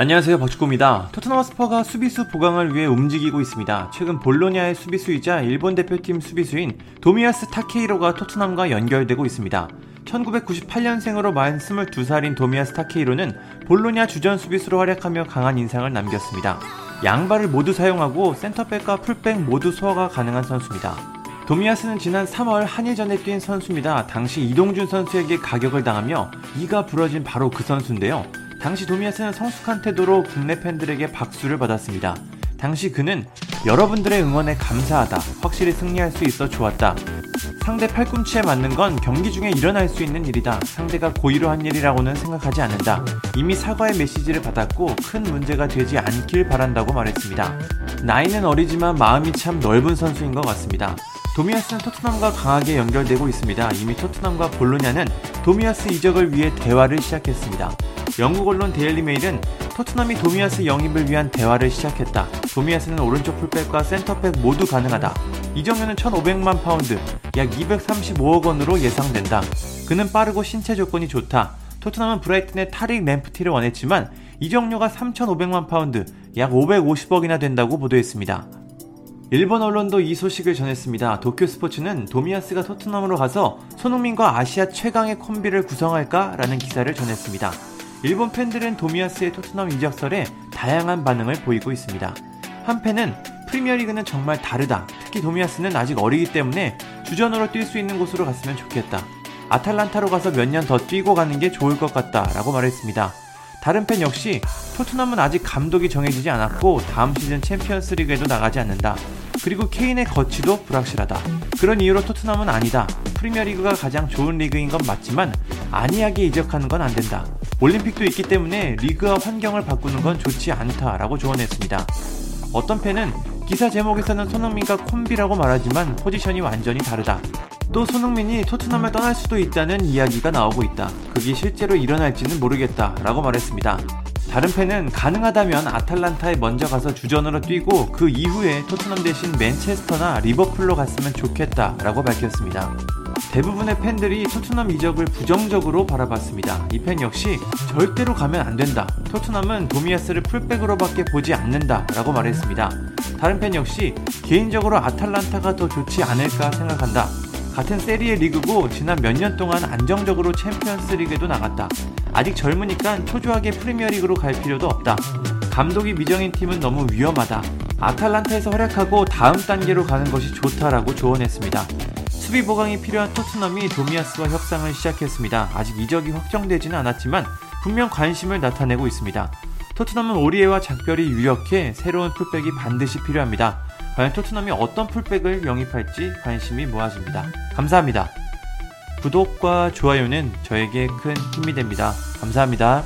안녕하세요 박주호입니다. 토트넘 스퍼스가 수비수 보강을 위해 움직이고 있습니다. 최근 볼로냐의 수비수이자 일본 대표팀 수비수인 도미야스 타케히로가 토트넘과 연결되고 있습니다. 1998년생으로 만 22살인 도미야스 타케히로는 볼로냐 주전 수비수로 활약하며 강한 인상을 남겼습니다. 양발을 모두 사용하고 센터백과 풀백 모두 소화가 가능한 선수입니다. 도미야스는 지난 3월 한일전에 뛴 선수입니다. 당시 이동준 선수에게 가격을 당하며 이가 부러진 바로 그 선수인데요. 당시 도미아스는 성숙한 태도로 국내 팬들에게 박수를 받았습니다. 당시 그는 여러분들의 응원에 감사하다. 확실히 승리할 수 있어 좋았다. 상대 팔꿈치에 맞는 건 경기 중에 일어날 수 있는 일이다. 상대가 고의로 한 일이라고는 생각하지 않는다. 이미 사과의 메시지를 받았고 큰 문제가 되지 않길 바란다고 말했습니다. 나이는 어리지만 마음이 참 넓은 선수인 것 같습니다. 도미아스는 토트넘과 강하게 연결되고 있습니다. 이미 토트넘과 볼로냐는 도미야스 이적을 위해 대화를 시작했습니다. 영국 언론 데일리 메일은 토트넘이 도미야스 영입을 위한 대화를 시작했다. 도미야스는 오른쪽 풀백과 센터백 모두 가능하다. 이적료는 1,500만 파운드, 약 235억 원으로 예상된다. 그는 빠르고 신체 조건이 좋다. 토트넘은 브라이튼의 타릭 램프티를 원했지만 이적료가 3,500만 파운드, 약 550억이나 된다고 보도했습니다. 일본 언론도 이 소식을 전했습니다. 도쿄 스포츠는 도미야스가 토트넘으로 가서 손흥민과 아시아 최강의 콤비를 구성할까라는 기사를 전했습니다. 일본 팬들은 도미야스의 토트넘 이적설에 다양한 반응을 보이고 있습니다. 한 팬은 프리미어리그는 정말 다르다. 특히 도미야스는 아직 어리기 때문에 주전으로 뛸 수 있는 곳으로 갔으면 좋겠다. 아탈란타로 가서 몇 년 더 뛰고 가는 게 좋을 것 같다. 라고 말했습니다. 다른 팬 역시 토트넘은 아직 감독이 정해지지 않았고 다음 시즌 챔피언스 리그에도 나가지 않는다. 그리고 케인의 거취도 불확실하다. 그런 이유로 토트넘은 아니다. 프리미어리그가 가장 좋은 리그인 건 맞지만 안이하게 이적하는 건 안 된다. 올림픽도 있기 때문에 리그와 환경을 바꾸는 건 좋지 않다라고 조언했습니다. 어떤 팬은 기사 제목에서는 손흥민과 콤비라고 말하지만 포지션이 완전히 다르다. 또 손흥민이 토트넘을 떠날 수도 있다는 이야기가 나오고 있다. 그게 실제로 일어날지는 모르겠다. 라고 말했습니다. 다른 팬은 가능하다면 아탈란타에 먼저 가서 주전으로 뛰고 그 이후에 토트넘 대신 맨체스터나 리버풀로 갔으면 좋겠다. 라고 밝혔습니다. 대부분의 팬들이 토트넘 이적을 부정적으로 바라봤습니다. 이 팬 역시 절대로 가면 안 된다. 토트넘은 도미야스를 풀백으로밖에 보지 않는다. 라고 말했습니다. 다른 팬 역시 개인적으로 아탈란타가 더 좋지 않을까 생각한다. 같은 세리에 리그고 지난 몇 년 동안 안정적으로 챔피언스 리그에도 나갔다. 아직 젊으니까 초조하게 프리미어리그로 갈 필요도 없다. 감독이 미정인 팀은 너무 위험하다. 아탈란타에서 활약하고 다음 단계로 가는 것이 좋다라고 조언했습니다. 수비 보강이 필요한 토트넘이 도미아스와 협상을 시작했습니다. 아직 이적이 확정되지는 않았지만 분명 관심을 나타내고 있습니다. 토트넘은 오리에와 작별이 유력해 새로운 풀백이 반드시 필요합니다. 과연 토트넘이 어떤 풀백을 영입할지 관심이 모아집니다. 감사합니다. 구독과 좋아요는 저에게 큰 힘이 됩니다. 감사합니다.